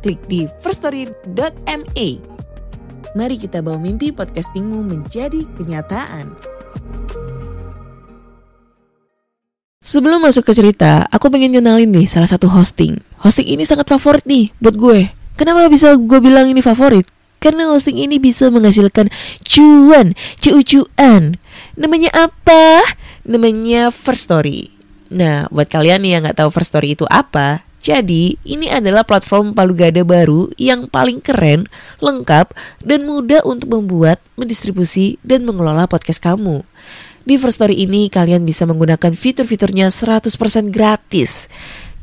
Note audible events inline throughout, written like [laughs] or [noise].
klik di firststory.me. Mari kita bawa mimpi podcastingmu menjadi kenyataan. Sebelum masuk ke cerita, aku pengen kenalin nih salah satu hosting. Hosting ini sangat favorit nih buat gue. Kenapa bisa gue bilang ini favorit? Karena hosting ini bisa menghasilkan cuan, cu-cuan. Namanya apa? Namanya First Story. Nah, buat kalian nih yang nggak tahu First Story itu apa, jadi, ini adalah platform palu gada baru yang paling keren, lengkap, dan mudah untuk membuat, mendistribusi, dan mengelola podcast kamu. Di First Story ini, kalian bisa menggunakan fitur-fiturnya 100% gratis.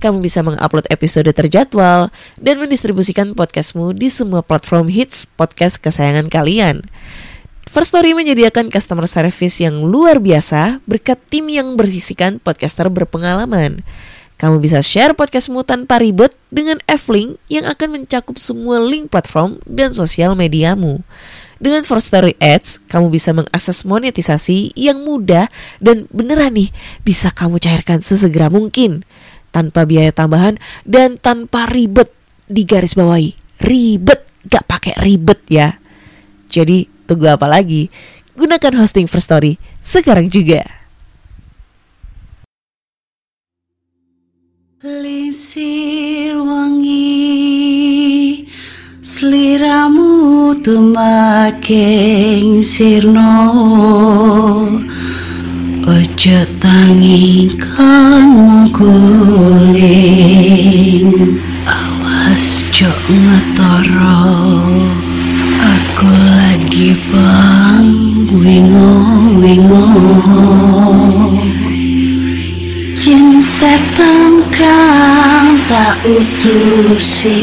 Kamu bisa mengupload episode terjadwal dan mendistribusikan podcastmu di semua platform hits podcast kesayangan kalian. First Story menyediakan customer service yang luar biasa berkat tim yang bersisikan podcaster berpengalaman. Kamu bisa share podcastmu tanpa ribet dengan F-Link yang akan mencakup semua link platform dan sosial mediamu. Dengan First Story Ads, kamu bisa mengakses monetisasi yang mudah dan beneran nih bisa kamu cairkan sesegera mungkin tanpa biaya tambahan dan tanpa ribet di garis bawahi. Ribet, gak pakai ribet ya. Jadi tunggu apa lagi? Gunakan hosting First Story sekarang juga. Lisir wangi Seliramu tumaking sirno. Ojo tangi kan guling Awas jok ngetoro. Aku lagi bang wingo wingo setan kang tak utusi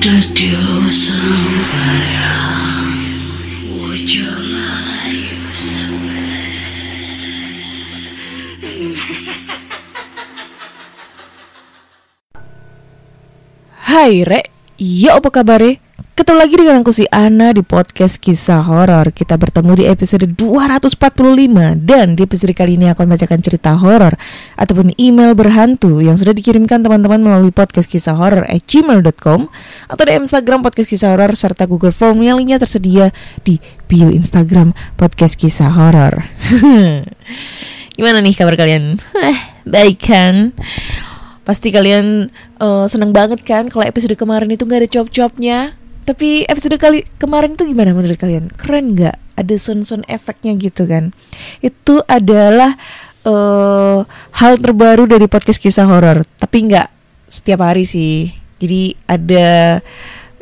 Dadyo sembarang. Wojo layu Hai Rek, ya apa kabar Ketemu lagi dengan aku si Ana di podcast kisah horor. Kita bertemu di episode 245 dan di episode kali ini akan membacakan cerita horor ataupun email berhantu yang sudah dikirimkan teman-teman melalui podcast kisah horor at gmail.com atau di Instagram podcast kisah horor serta Google Form yang linknya tersedia di bio Instagram podcast kisah horor. [laughs] Gimana nih kabar kalian? Eh, baik kan? Pasti kalian uh, seneng banget kan kalau episode kemarin itu nggak ada cop-copnya tapi episode kali kemarin tuh gimana menurut kalian? Keren nggak? Ada sound-sound efeknya gitu kan? Itu adalah uh, hal terbaru dari podcast kisah horor. Tapi nggak setiap hari sih. Jadi ada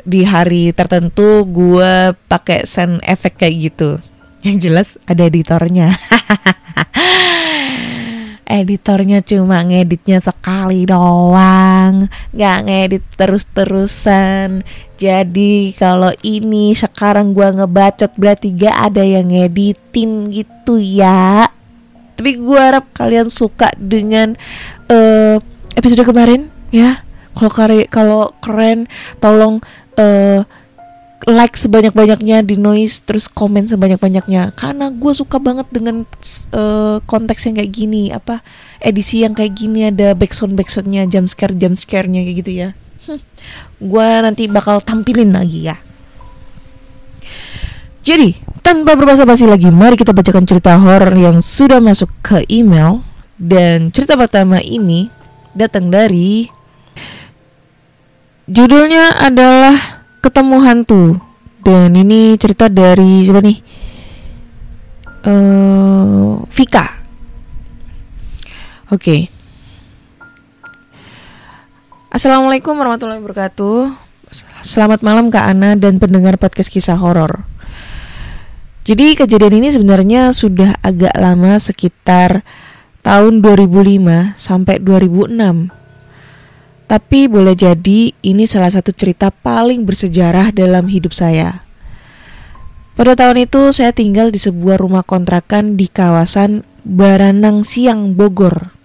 di hari tertentu gue pakai sound efek kayak gitu. Yang jelas ada editornya. [laughs] editornya cuma ngeditnya sekali doang. Nggak ngedit terus-terusan. Jadi kalau ini sekarang gua ngebacot berarti gak ada yang ngeditin gitu ya. Tapi gua harap kalian suka dengan uh, episode kemarin ya. Kalau kalau keren tolong uh, like sebanyak-banyaknya di noise terus komen sebanyak-banyaknya. Karena gue suka banget dengan uh, konteks yang kayak gini apa edisi yang kayak gini ada backsound backsoundnya jump scare jump scare-nya kayak gitu ya. [laughs] Gue nanti bakal tampilin lagi ya. Jadi tanpa berbasa-basi lagi mari kita bacakan cerita horror yang sudah masuk ke email. Dan cerita pertama ini datang dari judulnya adalah ketemu hantu. Dan ini cerita dari siapa nih? Uh, Vika. Oke. Okay. Assalamualaikum warahmatullahi wabarakatuh. Selamat malam Kak Ana dan pendengar podcast kisah horor. Jadi kejadian ini sebenarnya sudah agak lama sekitar tahun 2005 sampai 2006 Tapi boleh jadi ini salah satu cerita paling bersejarah dalam hidup saya. Pada tahun itu saya tinggal di sebuah rumah kontrakan di kawasan Baranang Siang, Bogor.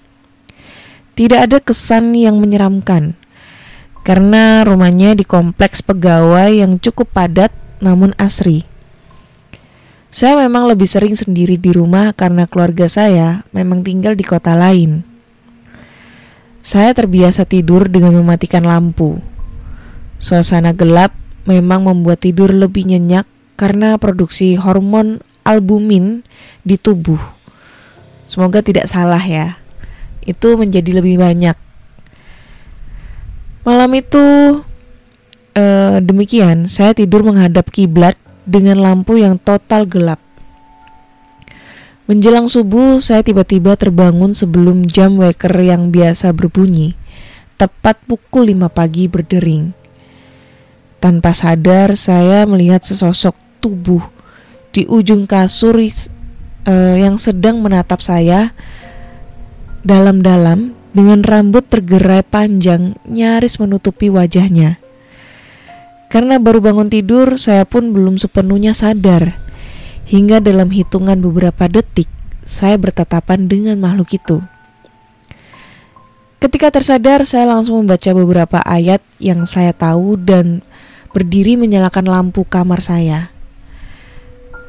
Tidak ada kesan yang menyeramkan karena rumahnya di kompleks pegawai yang cukup padat namun asri. Saya memang lebih sering sendiri di rumah karena keluarga saya memang tinggal di kota lain. Saya terbiasa tidur dengan mematikan lampu. Suasana gelap memang membuat tidur lebih nyenyak karena produksi hormon albumin di tubuh. Semoga tidak salah ya. Itu menjadi lebih banyak. Malam itu eh, demikian, saya tidur menghadap kiblat dengan lampu yang total gelap. Menjelang subuh, saya tiba-tiba terbangun sebelum jam waker yang biasa berbunyi. Tepat pukul 5 pagi berdering. Tanpa sadar, saya melihat sesosok tubuh di ujung kasur uh, yang sedang menatap saya dalam-dalam dengan rambut tergerai panjang nyaris menutupi wajahnya. Karena baru bangun tidur, saya pun belum sepenuhnya sadar. Hingga dalam hitungan beberapa detik, saya bertatapan dengan makhluk itu. Ketika tersadar, saya langsung membaca beberapa ayat yang saya tahu dan berdiri menyalakan lampu kamar saya.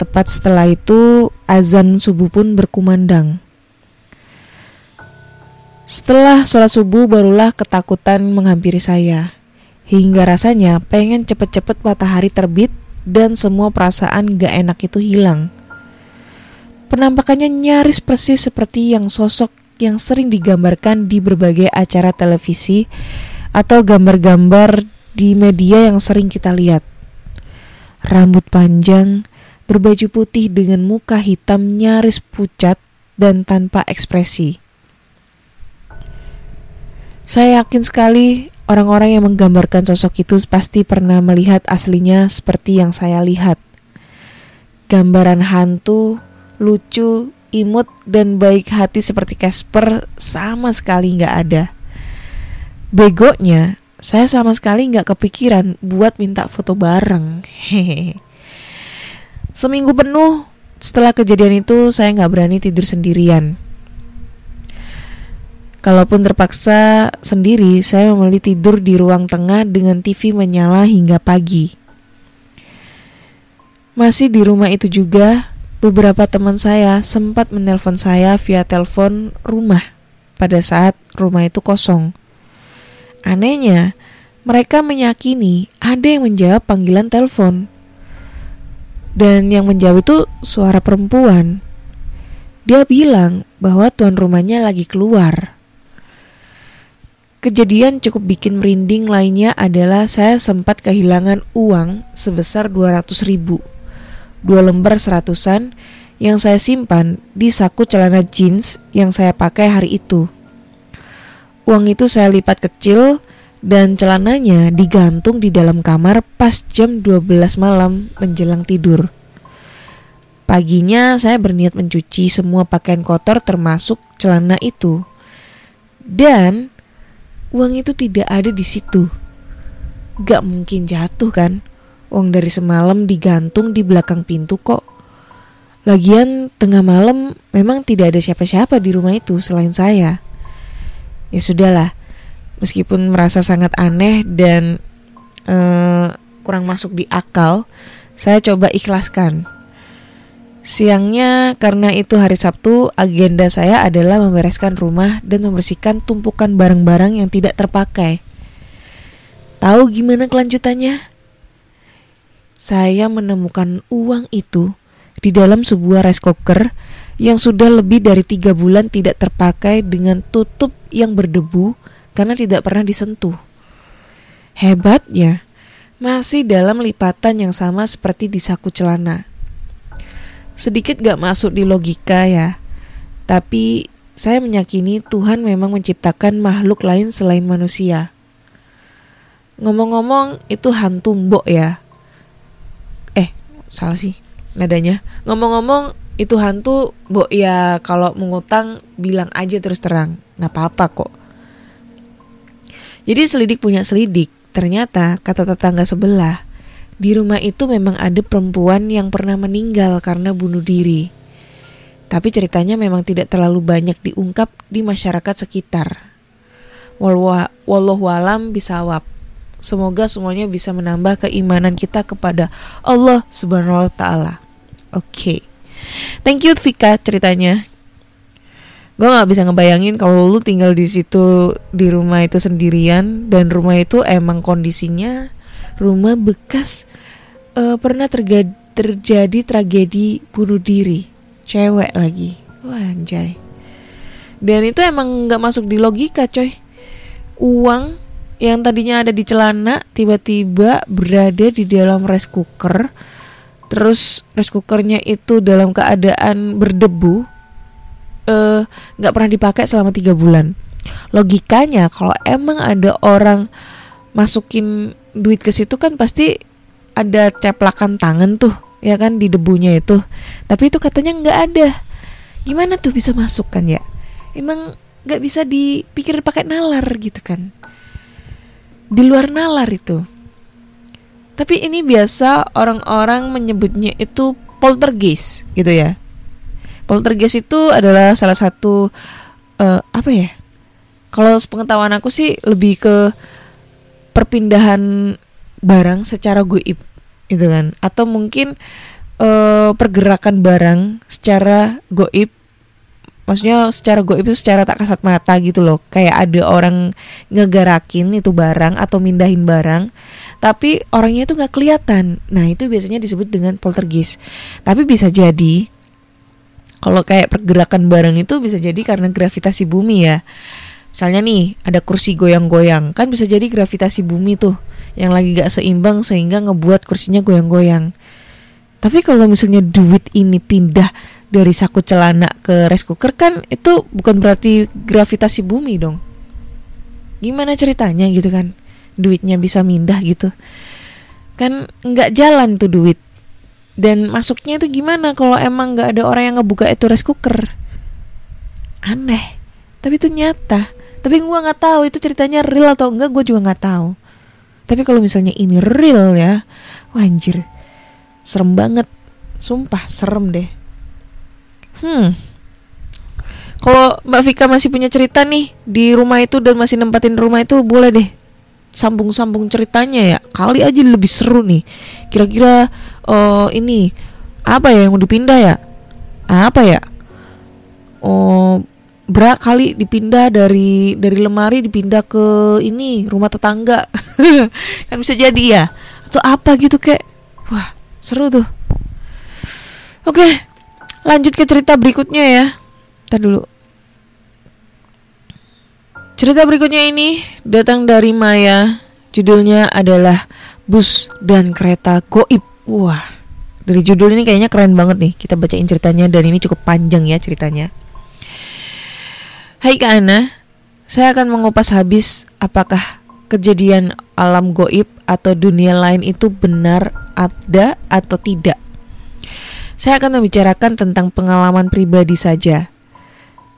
Tepat setelah itu, azan subuh pun berkumandang. Setelah sholat subuh barulah ketakutan menghampiri saya. Hingga rasanya pengen cepet-cepet matahari terbit dan semua perasaan gak enak itu hilang. Penampakannya nyaris persis seperti yang sosok yang sering digambarkan di berbagai acara televisi atau gambar-gambar di media yang sering kita lihat. Rambut panjang, berbaju putih dengan muka hitam nyaris pucat dan tanpa ekspresi. Saya yakin sekali orang-orang yang menggambarkan sosok itu pasti pernah melihat aslinya seperti yang saya lihat. Gambaran hantu, lucu, imut, dan baik hati seperti Casper sama sekali nggak ada. Begonya, saya sama sekali nggak kepikiran buat minta foto bareng. Hehehe. [laughs] Seminggu penuh setelah kejadian itu saya nggak berani tidur sendirian. Kalaupun terpaksa sendiri, saya memilih tidur di ruang tengah dengan TV menyala hingga pagi. Masih di rumah itu juga, beberapa teman saya sempat menelpon saya via telepon rumah pada saat rumah itu kosong. Anehnya, mereka meyakini ada yang menjawab panggilan telepon. Dan yang menjawab itu suara perempuan. Dia bilang bahwa tuan rumahnya lagi keluar. Kejadian cukup bikin merinding lainnya adalah saya sempat kehilangan uang sebesar 200 ribu. Dua lembar seratusan yang saya simpan di saku celana jeans yang saya pakai hari itu. Uang itu saya lipat kecil dan celananya digantung di dalam kamar pas jam 12 malam menjelang tidur. Paginya saya berniat mencuci semua pakaian kotor termasuk celana itu. Dan uang itu tidak ada di situ. Gak mungkin jatuh kan? Uang dari semalam digantung di belakang pintu kok. Lagian tengah malam memang tidak ada siapa-siapa di rumah itu selain saya. Ya sudahlah, meskipun merasa sangat aneh dan uh, kurang masuk di akal, saya coba ikhlaskan. Siangnya karena itu hari Sabtu, agenda saya adalah membereskan rumah dan membersihkan tumpukan barang-barang yang tidak terpakai. Tahu gimana kelanjutannya? Saya menemukan uang itu di dalam sebuah rice cooker yang sudah lebih dari tiga bulan tidak terpakai dengan tutup yang berdebu karena tidak pernah disentuh. Hebatnya, masih dalam lipatan yang sama seperti di saku celana sedikit gak masuk di logika ya. Tapi saya meyakini Tuhan memang menciptakan makhluk lain selain manusia. Ngomong-ngomong itu hantu mbok ya. Eh, salah sih nadanya. Ngomong-ngomong itu hantu mbok ya kalau mengutang bilang aja terus terang. Nggak apa-apa kok. Jadi selidik punya selidik. Ternyata kata tetangga sebelah, di rumah itu memang ada perempuan yang pernah meninggal karena bunuh diri. Tapi ceritanya memang tidak terlalu banyak diungkap di masyarakat sekitar. Wallahu alam bisawab. Semoga semuanya bisa menambah keimanan kita kepada Allah Subhanahu wa taala. Oke. Thank you Vika ceritanya. Gue nggak bisa ngebayangin kalau lu tinggal di situ di rumah itu sendirian dan rumah itu emang kondisinya rumah bekas eh, pernah terga- terjadi tragedi bunuh diri cewek lagi. Wah anjay. Dan itu emang nggak masuk di logika coy. Uang yang tadinya ada di celana tiba-tiba berada di dalam rice cooker. Terus rice cookernya itu dalam keadaan berdebu eh, nggak pernah dipakai selama tiga bulan. Logikanya kalau emang ada orang masukin duit ke situ kan pasti ada ceplakan tangan tuh ya kan di debunya itu. Tapi itu katanya nggak ada. Gimana tuh bisa masuk kan ya? Emang nggak bisa dipikir pakai nalar gitu kan? Di luar nalar itu. Tapi ini biasa orang-orang menyebutnya itu poltergeist gitu ya. Poltergeist itu adalah salah satu eh, apa ya? Kalau pengetahuan aku sih lebih ke perpindahan barang secara goib gitu kan? Atau mungkin eh, pergerakan barang secara goib maksudnya secara goib itu secara tak kasat mata gitu loh. Kayak ada orang ngegarakin itu barang atau mindahin barang tapi orangnya itu nggak kelihatan. Nah itu biasanya disebut dengan poltergeist. Tapi bisa jadi kalau kayak pergerakan barang itu bisa jadi karena gravitasi bumi ya misalnya nih ada kursi goyang-goyang kan bisa jadi gravitasi bumi tuh yang lagi gak seimbang sehingga ngebuat kursinya goyang-goyang tapi kalau misalnya duit ini pindah dari saku celana ke rice cooker kan itu bukan berarti gravitasi bumi dong. Gimana ceritanya gitu kan? Duitnya bisa mindah gitu. Kan nggak jalan tuh duit. Dan masuknya itu gimana kalau emang nggak ada orang yang ngebuka itu rice cooker? Aneh. Tapi itu nyata. Tapi gua nggak tahu itu ceritanya real atau enggak, gue juga nggak tahu. Tapi kalau misalnya ini real ya, wah anjir, serem banget. Sumpah serem deh. Hmm. Kalau Mbak Vika masih punya cerita nih di rumah itu dan masih nempatin rumah itu boleh deh sambung-sambung ceritanya ya. Kali aja lebih seru nih. Kira-kira oh ini apa ya yang mau dipindah ya? Apa ya? Oh berak kali dipindah dari dari lemari dipindah ke ini rumah tetangga [laughs] kan bisa jadi ya atau apa gitu kayak wah seru tuh oke lanjut ke cerita berikutnya ya. Ntar dulu. Cerita berikutnya ini datang dari Maya. Judulnya adalah Bus dan Kereta Goib. Wah, dari judul ini kayaknya keren banget nih. Kita bacain ceritanya dan ini cukup panjang ya ceritanya. Hai Kak Ana, saya akan mengupas habis apakah kejadian alam goib atau dunia lain itu benar ada atau tidak. Saya akan membicarakan tentang pengalaman pribadi saja.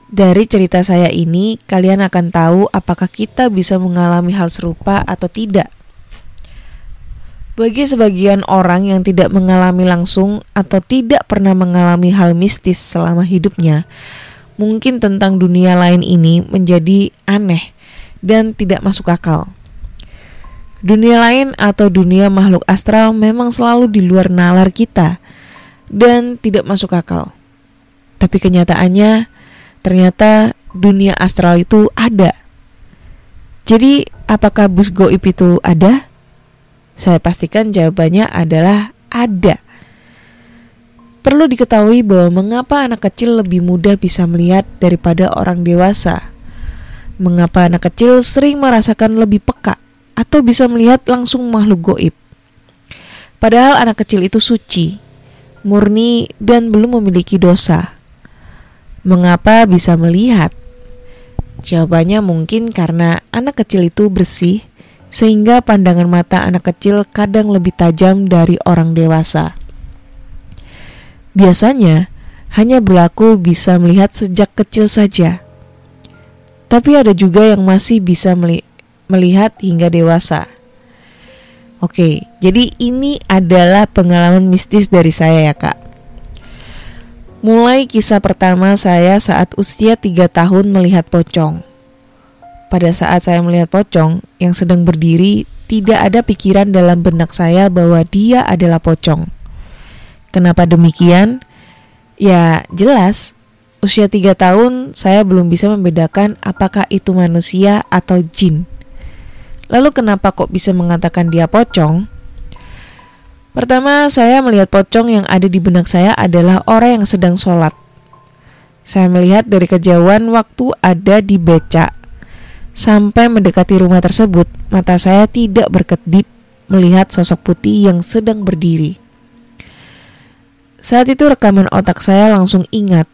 Dari cerita saya ini, kalian akan tahu apakah kita bisa mengalami hal serupa atau tidak. Bagi sebagian orang yang tidak mengalami langsung atau tidak pernah mengalami hal mistis selama hidupnya, mungkin tentang dunia lain ini menjadi aneh dan tidak masuk akal. Dunia lain atau dunia makhluk astral memang selalu di luar nalar kita dan tidak masuk akal. Tapi kenyataannya ternyata dunia astral itu ada. Jadi apakah bus goib itu ada? Saya pastikan jawabannya adalah ada. Perlu diketahui bahwa mengapa anak kecil lebih mudah bisa melihat daripada orang dewasa. Mengapa anak kecil sering merasakan lebih peka atau bisa melihat langsung makhluk goib. Padahal anak kecil itu suci, murni dan belum memiliki dosa. Mengapa bisa melihat? Jawabannya mungkin karena anak kecil itu bersih, sehingga pandangan mata anak kecil kadang lebih tajam dari orang dewasa. Biasanya hanya berlaku bisa melihat sejak kecil saja, tapi ada juga yang masih bisa meli melihat hingga dewasa. Oke, jadi ini adalah pengalaman mistis dari saya ya kak. Mulai kisah pertama saya saat usia 3 tahun melihat pocong. Pada saat saya melihat pocong yang sedang berdiri, tidak ada pikiran dalam benak saya bahwa dia adalah pocong. Kenapa demikian? Ya jelas, usia 3 tahun saya belum bisa membedakan apakah itu manusia atau jin. Lalu kenapa kok bisa mengatakan dia pocong? Pertama, saya melihat pocong yang ada di benak saya adalah orang yang sedang sholat. Saya melihat dari kejauhan waktu ada di becak Sampai mendekati rumah tersebut, mata saya tidak berkedip melihat sosok putih yang sedang berdiri. Saat itu rekaman otak saya langsung ingat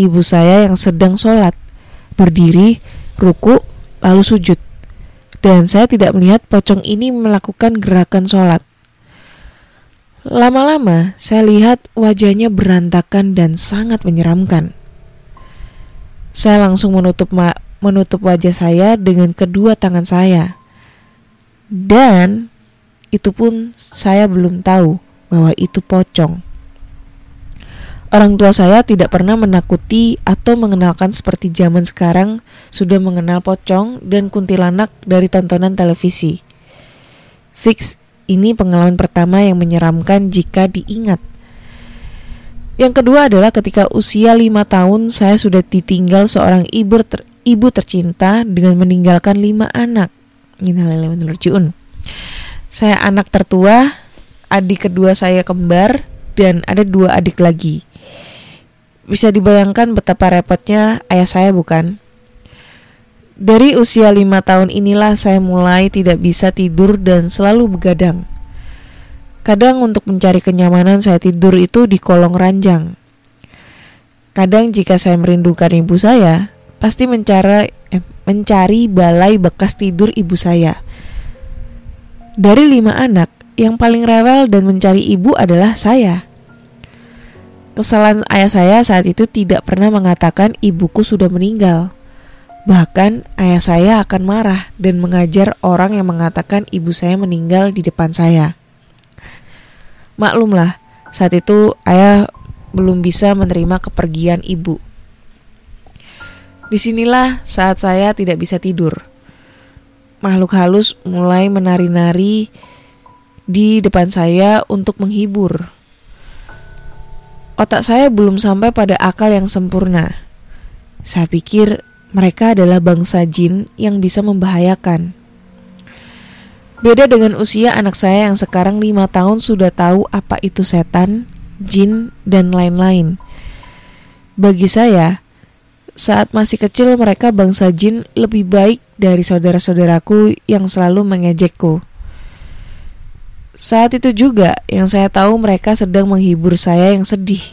ibu saya yang sedang sholat, berdiri, ruku, lalu sujud. Dan saya tidak melihat pocong ini melakukan gerakan sholat. Lama-lama saya lihat wajahnya berantakan dan sangat menyeramkan. Saya langsung menutup ma menutup wajah saya dengan kedua tangan saya. Dan itu pun saya belum tahu bahwa itu pocong. Orang tua saya tidak pernah menakuti atau mengenalkan seperti zaman sekarang sudah mengenal pocong dan kuntilanak dari tontonan televisi. Fix, ini pengalaman pertama yang menyeramkan jika diingat. Yang kedua adalah ketika usia lima tahun saya sudah ditinggal seorang ibu ter ibu tercinta dengan meninggalkan lima anak. Saya anak tertua, adik kedua saya kembar, dan ada dua adik lagi. Bisa dibayangkan betapa repotnya ayah saya bukan? Dari usia lima tahun inilah saya mulai tidak bisa tidur dan selalu begadang. Kadang untuk mencari kenyamanan saya tidur itu di kolong ranjang. Kadang jika saya merindukan ibu saya, pasti mencari eh, mencari balai bekas tidur ibu saya. Dari lima anak, yang paling rewel dan mencari ibu adalah saya. Kesalahan ayah saya saat itu tidak pernah mengatakan ibuku sudah meninggal. Bahkan ayah saya akan marah dan mengajar orang yang mengatakan ibu saya meninggal di depan saya. Maklumlah, saat itu ayah belum bisa menerima kepergian ibu. Di sinilah saat saya tidak bisa tidur. Makhluk halus mulai menari-nari di depan saya untuk menghibur. Otak saya belum sampai pada akal yang sempurna. Saya pikir mereka adalah bangsa jin yang bisa membahayakan. Beda dengan usia anak saya yang sekarang lima tahun sudah tahu apa itu setan, jin, dan lain-lain. Bagi saya, saat masih kecil mereka bangsa jin lebih baik dari saudara-saudaraku yang selalu mengejekku. Saat itu juga yang saya tahu mereka sedang menghibur saya yang sedih.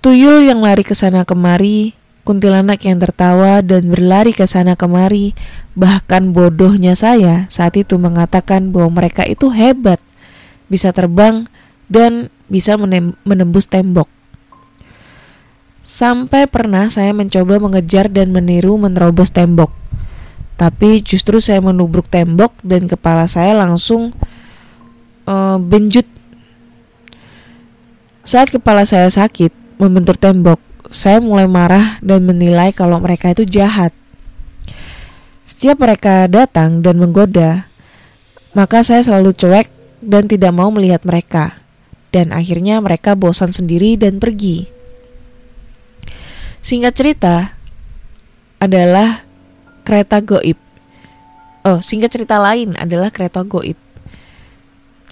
Tuyul yang lari ke sana kemari, kuntilanak yang tertawa dan berlari ke sana kemari, bahkan bodohnya saya saat itu mengatakan bahwa mereka itu hebat, bisa terbang dan bisa menembus tembok. Sampai pernah saya mencoba mengejar dan meniru menerobos tembok. Tapi justru saya menubruk tembok dan kepala saya langsung uh, benjut. Saat kepala saya sakit membentur tembok, saya mulai marah dan menilai kalau mereka itu jahat. Setiap mereka datang dan menggoda, maka saya selalu cuek dan tidak mau melihat mereka. Dan akhirnya mereka bosan sendiri dan pergi. Singkat cerita adalah kereta goib. Oh, singkat cerita lain adalah kereta goib.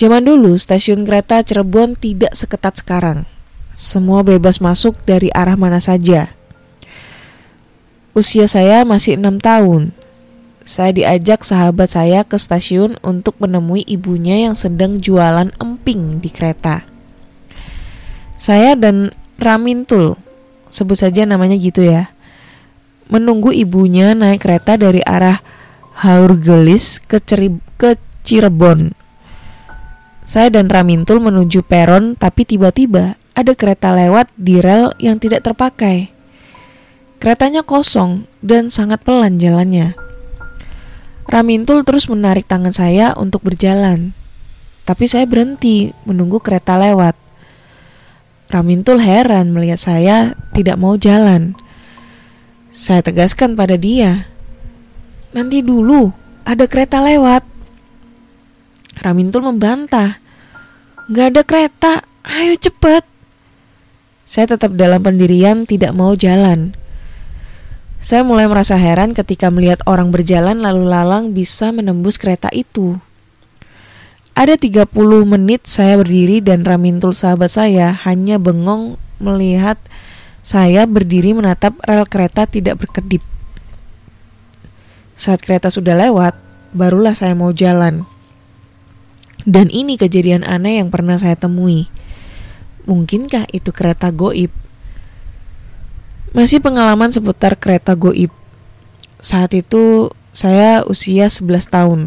Zaman dulu stasiun kereta Cirebon tidak seketat sekarang. Semua bebas masuk dari arah mana saja. Usia saya masih enam tahun. Saya diajak sahabat saya ke stasiun untuk menemui ibunya yang sedang jualan emping di kereta. Saya dan Ramintul sebut saja namanya gitu ya. Menunggu ibunya naik kereta dari arah Haurgelis ke, Ceri ke Cirebon. Saya dan Ramintul menuju peron tapi tiba-tiba ada kereta lewat di rel yang tidak terpakai. Keretanya kosong dan sangat pelan jalannya. Ramintul terus menarik tangan saya untuk berjalan. Tapi saya berhenti menunggu kereta lewat. Ramintul heran melihat saya tidak mau jalan. Saya tegaskan pada dia, "Nanti dulu, ada kereta lewat." Ramintul membantah, "Gak ada kereta, ayo cepet." Saya tetap dalam pendirian tidak mau jalan. Saya mulai merasa heran ketika melihat orang berjalan lalu lalang bisa menembus kereta itu. Ada 30 menit saya berdiri dan Ramintul sahabat saya hanya bengong melihat saya berdiri menatap rel kereta tidak berkedip. Saat kereta sudah lewat, barulah saya mau jalan. Dan ini kejadian aneh yang pernah saya temui. Mungkinkah itu kereta goib? Masih pengalaman seputar kereta goib. Saat itu saya usia 11 tahun.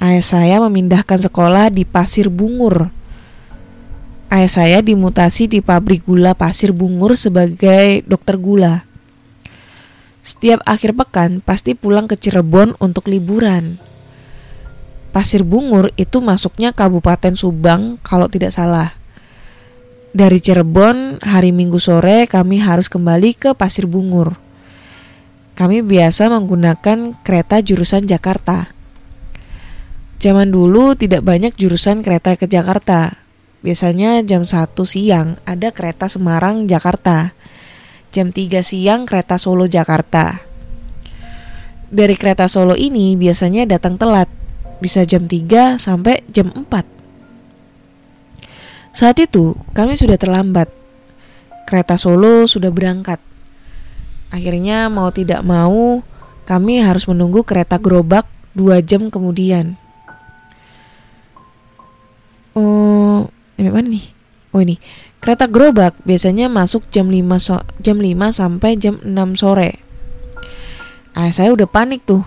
Ayah saya memindahkan sekolah di Pasir Bungur. Ayah saya dimutasi di pabrik gula Pasir Bungur sebagai dokter gula. Setiap akhir pekan pasti pulang ke Cirebon untuk liburan. Pasir Bungur itu masuknya Kabupaten Subang kalau tidak salah. Dari Cirebon, hari Minggu sore kami harus kembali ke Pasir Bungur. Kami biasa menggunakan kereta jurusan Jakarta. Zaman dulu tidak banyak jurusan kereta ke Jakarta. Biasanya jam 1 siang ada kereta Semarang Jakarta. Jam 3 siang kereta Solo Jakarta. Dari kereta Solo ini biasanya datang telat, bisa jam 3 sampai jam 4. Saat itu kami sudah terlambat. Kereta Solo sudah berangkat. Akhirnya mau tidak mau kami harus menunggu kereta gerobak dua jam kemudian. Oh, ini mana nih? Oh ini, kereta gerobak biasanya masuk jam 5 so jam 5 sampai jam 6 sore. Ah, saya udah panik tuh.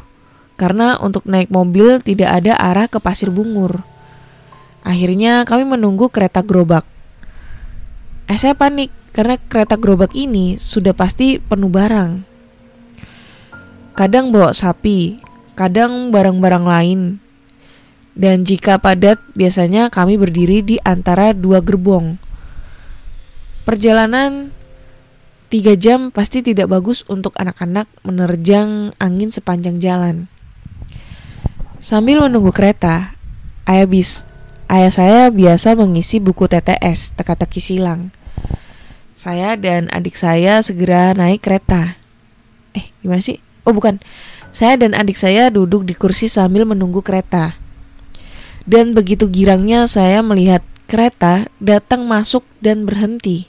Karena untuk naik mobil tidak ada arah ke Pasir Bungur. Akhirnya kami menunggu kereta gerobak. Eh saya panik karena kereta gerobak ini sudah pasti penuh barang. Kadang bawa sapi, kadang barang-barang lain. Dan jika padat, biasanya kami berdiri di antara dua gerbong. Perjalanan tiga jam pasti tidak bagus untuk anak-anak menerjang angin sepanjang jalan. Sambil menunggu kereta, ayah bis Ayah saya biasa mengisi buku TTS, teka-teki silang. Saya dan adik saya segera naik kereta. Eh, gimana sih? Oh, bukan. Saya dan adik saya duduk di kursi sambil menunggu kereta. Dan begitu girangnya saya melihat kereta datang masuk dan berhenti.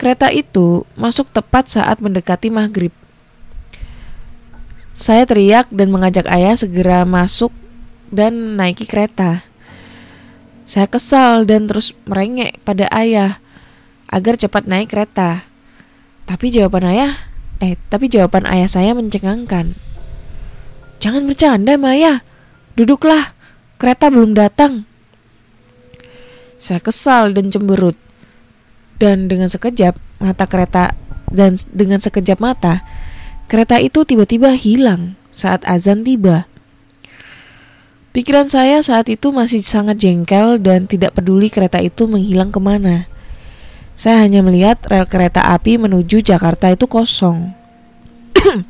Kereta itu masuk tepat saat mendekati maghrib. Saya teriak dan mengajak ayah segera masuk dan naiki kereta. Saya kesal dan terus merengek pada ayah agar cepat naik kereta. Tapi jawaban ayah, eh, tapi jawaban ayah saya mencengangkan. Jangan bercanda, Maya. Duduklah, kereta belum datang. Saya kesal dan cemberut. Dan dengan sekejap mata kereta dan dengan sekejap mata kereta itu tiba-tiba hilang saat azan tiba. Pikiran saya saat itu masih sangat jengkel dan tidak peduli kereta itu menghilang ke mana. Saya hanya melihat rel kereta api menuju Jakarta itu kosong. [clears throat]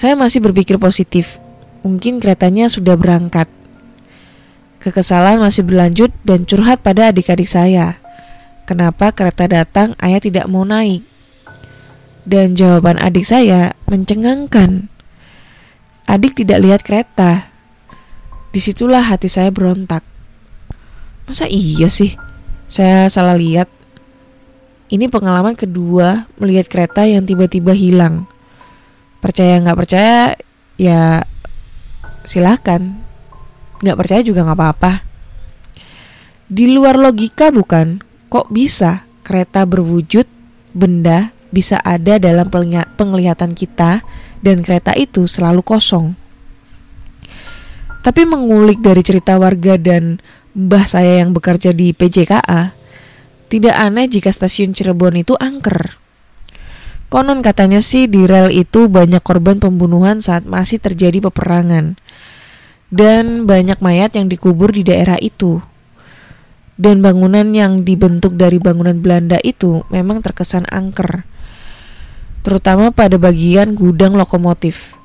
saya masih berpikir positif. Mungkin keretanya sudah berangkat. Kekesalan masih berlanjut dan curhat pada adik-adik saya. Kenapa kereta datang, ayah tidak mau naik? Dan jawaban adik saya mencengangkan. Adik tidak lihat kereta, Di situlah hati saya berontak. Masa iya sih? Saya salah lihat. Ini pengalaman kedua melihat kereta yang tiba-tiba hilang. Percaya nggak percaya, ya silahkan. Nggak percaya juga nggak apa-apa. Di luar logika bukan? Kok bisa kereta berwujud benda bisa ada dalam penglihatan kita dan kereta itu selalu kosong? Tapi mengulik dari cerita warga dan mbah saya yang bekerja di PJKA, tidak aneh jika stasiun Cirebon itu angker. Konon katanya sih di rel itu banyak korban pembunuhan saat masih terjadi peperangan. Dan banyak mayat yang dikubur di daerah itu. Dan bangunan yang dibentuk dari bangunan Belanda itu memang terkesan angker. Terutama pada bagian gudang lokomotif.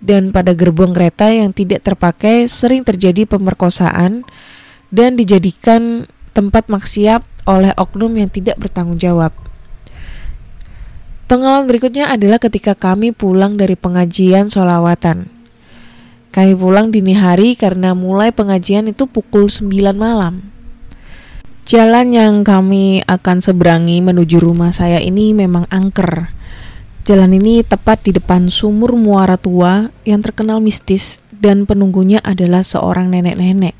Dan pada gerbong kereta yang tidak terpakai sering terjadi pemerkosaan dan dijadikan tempat maksiat oleh oknum yang tidak bertanggung jawab. Pengalaman berikutnya adalah ketika kami pulang dari pengajian solawatan. Kami pulang dini hari karena mulai pengajian itu pukul 9 malam. Jalan yang kami akan seberangi menuju rumah saya ini memang angker. Jalan ini tepat di depan sumur muara tua yang terkenal mistis dan penunggunya adalah seorang nenek-nenek.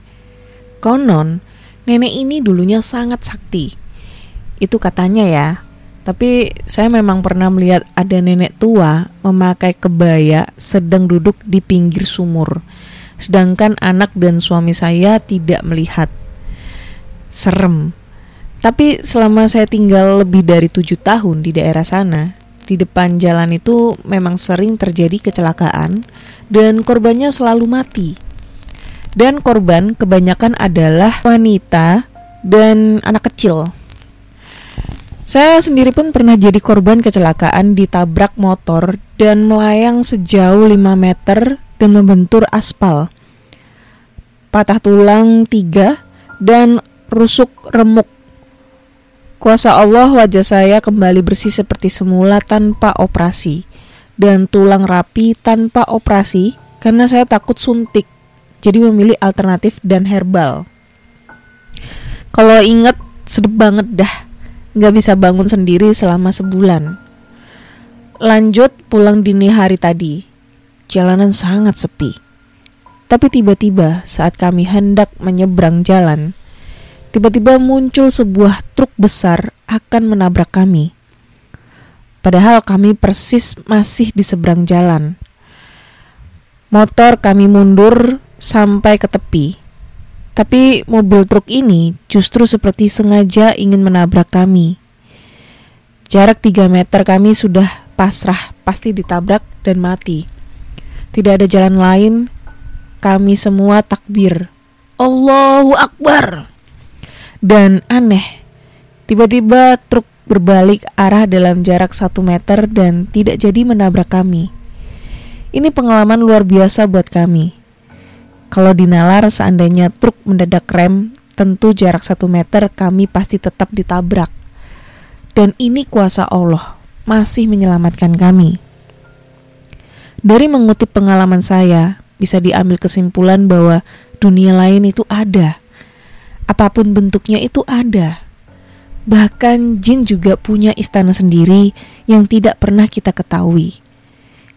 Konon, nenek ini dulunya sangat sakti. Itu katanya ya, tapi saya memang pernah melihat ada nenek tua memakai kebaya sedang duduk di pinggir sumur. Sedangkan anak dan suami saya tidak melihat. Serem. Tapi selama saya tinggal lebih dari tujuh tahun di daerah sana, di depan jalan itu memang sering terjadi kecelakaan dan korbannya selalu mati. Dan korban kebanyakan adalah wanita dan anak kecil. Saya sendiri pun pernah jadi korban kecelakaan ditabrak motor dan melayang sejauh 5 meter dan membentur aspal. Patah tulang tiga dan rusuk remuk. Kuasa Allah wajah saya kembali bersih seperti semula tanpa operasi dan tulang rapi tanpa operasi karena saya takut suntik. Jadi memilih alternatif dan herbal. Kalau inget sedep banget dah nggak bisa bangun sendiri selama sebulan. Lanjut pulang dini hari tadi, jalanan sangat sepi. Tapi tiba-tiba saat kami hendak menyeberang jalan, tiba-tiba muncul sebuah truk besar akan menabrak kami. Padahal kami persis masih di seberang jalan. Motor kami mundur sampai ke tepi tapi mobil truk ini justru seperti sengaja ingin menabrak kami. Jarak 3 meter kami sudah pasrah, pasti ditabrak dan mati. Tidak ada jalan lain, kami semua takbir. Allahu Akbar. Dan aneh, tiba-tiba truk berbalik arah dalam jarak 1 meter dan tidak jadi menabrak kami. Ini pengalaman luar biasa buat kami. Kalau di nalar seandainya truk mendadak rem, tentu jarak satu meter kami pasti tetap ditabrak. Dan ini kuasa Allah masih menyelamatkan kami. Dari mengutip pengalaman saya, bisa diambil kesimpulan bahwa dunia lain itu ada. Apa pun bentuknya itu ada. Bahkan jin juga punya istana sendiri yang tidak pernah kita ketahui.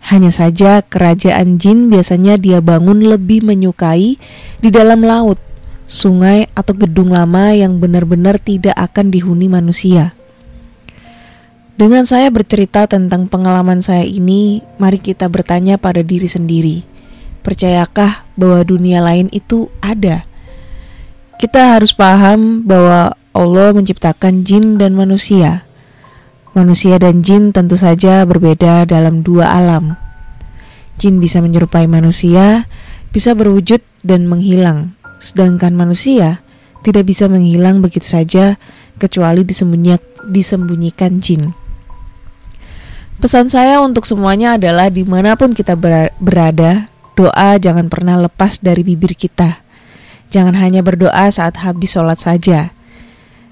Hanya saja kerajaan jin biasanya dia bangun lebih menyukai di dalam laut, sungai atau gedung lama yang benar-benar tidak akan dihuni manusia. Dengan saya bercerita tentang pengalaman saya ini, mari kita bertanya pada diri sendiri. Percayakah bahwa dunia lain itu ada? Kita harus paham bahwa Allah menciptakan jin dan manusia. Manusia dan jin tentu saja berbeda dalam dua alam. Jin bisa menyerupai manusia, bisa berwujud dan menghilang, sedangkan manusia tidak bisa menghilang begitu saja kecuali disembunyikan jin. Pesan saya untuk semuanya adalah di mana pun kita berada, doa jangan pernah lepas dari bibir kita. Jangan hanya berdoa saat habis sholat saja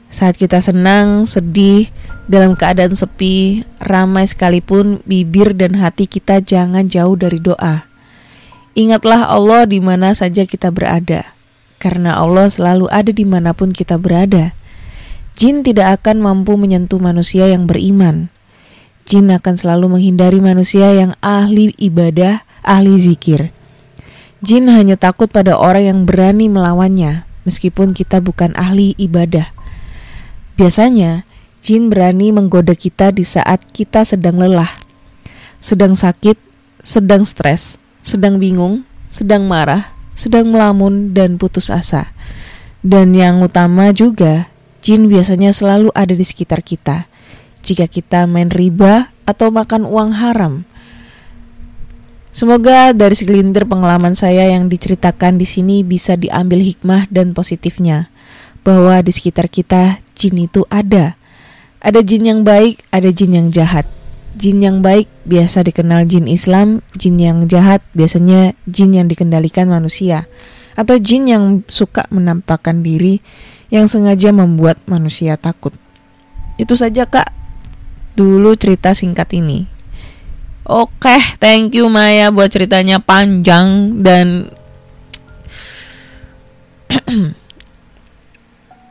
saat kita senang, sedih, dalam keadaan sepi, ramai sekalipun bibir dan hati kita jangan jauh dari doa. Ingatlah Allah di mana saja kita berada, karena Allah selalu ada di mana pun kita berada. Jin tidak akan mampu menyentuh manusia yang beriman. Jin akan selalu menghindari manusia yang ahli ibadah, ahli zikir. Jin hanya takut pada orang yang berani melawannya, meskipun kita bukan ahli ibadah. Biasanya, jin berani menggoda kita di saat kita sedang lelah, sedang sakit, sedang stres, sedang bingung, sedang marah, sedang melamun, dan putus asa. Dan yang utama juga, jin biasanya selalu ada di sekitar kita. Jika kita main riba atau makan uang haram. Semoga dari segelintir pengalaman saya yang diceritakan di sini bisa diambil hikmah dan positifnya bahwa di sekitar kita jin itu ada. Ada jin yang baik, ada jin yang jahat. Jin yang baik biasa dikenal jin Islam, jin yang jahat biasanya jin yang dikendalikan manusia atau jin yang suka menampakkan diri yang sengaja membuat manusia takut. Itu saja Kak. Dulu cerita singkat ini. Oke, thank you Maya buat ceritanya panjang dan [clears throat] [clears throat]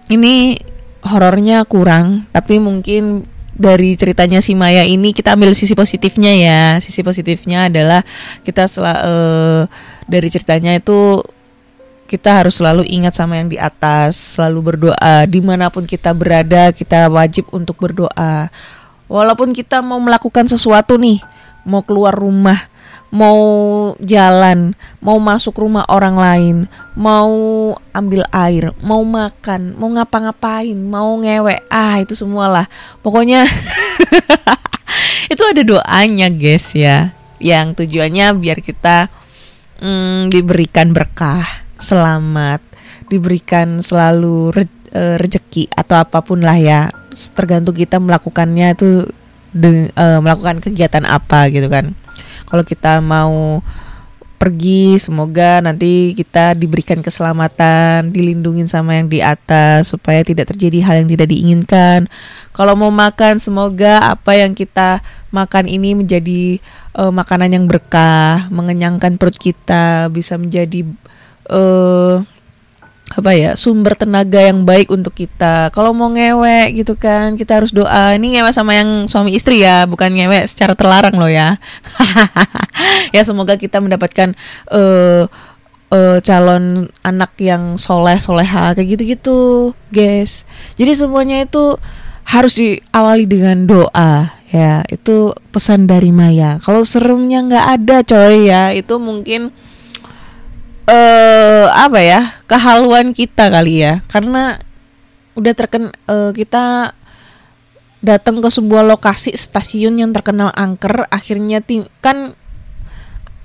ini horornya kurang, tapi mungkin dari ceritanya si Maya ini kita ambil sisi positifnya ya. Sisi positifnya adalah kita uh, dari ceritanya itu kita harus selalu ingat sama yang di atas, selalu berdoa di mana pun kita berada, kita wajib untuk berdoa. Walaupun kita mau melakukan sesuatu nih, mau keluar rumah, mau jalan, mau masuk rumah orang lain, mau ambil air, mau makan, mau ngapa-ngapain, mau ngewek, ah itu semualah. Pokoknya [laughs] itu ada doanya, guys ya. Yang tujuannya biar kita mm, diberikan berkah, selamat, diberikan selalu re, e, rejeki atau apa pun lah ya. Tergantung kita melakukannya itu de, uh, melakukan kegiatan apa gitu kan. Kalau kita mau pergi semoga nanti kita diberikan keselamatan, dilindungi sama yang di atas supaya tidak terjadi hal yang tidak diinginkan. Kalau mau makan semoga apa yang kita makan ini menjadi uh, makanan yang berkah, mengenyangkan perut kita, bisa menjadi uh, apa ya sumber tenaga yang baik untuk kita. Kalau mau ngewek gitu kan kita harus doa. Ini ngewek sama yang suami istri ya bukan ngewek secara terlarang loh ya. [laughs] Ya semoga kita mendapatkan uh, uh, calon anak yang soleh soleha kayak gitu gitu guys. Jadi semuanya itu harus diawali dengan doa ya. Itu pesan dari Maya. Kalau seremnya nggak ada coy ya. Itu mungkin uh, apa ya kehaluan kita kali ya. Karena udah terken uh, kita datang ke sebuah lokasi stasiun yang terkenal angker akhirnya tim kan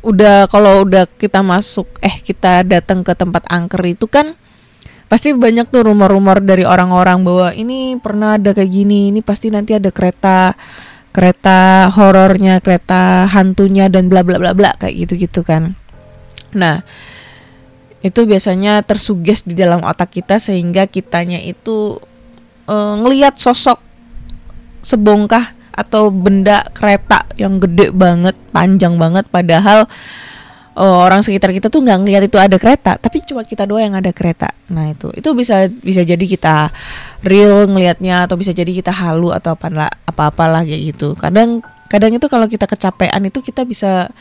udah kalau udah kita masuk eh kita datang ke tempat angker itu kan pasti banyak tuh rumor-rumor dari orang-orang bahwa ini pernah ada kayak gini ini pasti nanti ada kereta kereta horornya kereta hantunya dan bla bla bla bla kayak gitu gitu kan. Nah itu biasanya tersuges di dalam otak kita sehingga kitanya itu e, ngelihat sosok sebongkah atau benda kereta yang gede banget, panjang banget padahal e, orang sekitar kita tuh nggak ngelihat itu ada kereta, tapi cuma kita doang yang ada kereta. Nah, itu itu bisa bisa jadi kita real ngelihatnya atau bisa jadi kita halu atau apa apa-apalah kayak gitu. Kadang kadang itu kalau kita kecapean itu kita bisa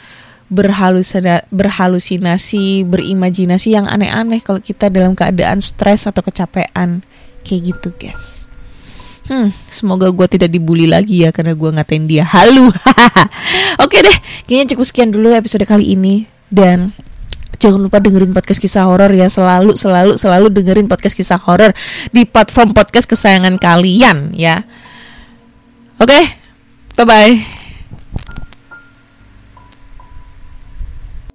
berhalusina, berhalusinasi, berimajinasi yang aneh-aneh kalau kita dalam keadaan stres atau kecapean kayak gitu, guys. Hmm, semoga gue tidak dibully lagi ya karena gue ngatain dia halu. [laughs] Oke deh, kayaknya cukup sekian dulu episode kali ini dan jangan lupa dengerin podcast kisah horor ya selalu selalu selalu dengerin podcast kisah horor di platform podcast kesayangan kalian ya. Oke, bye bye.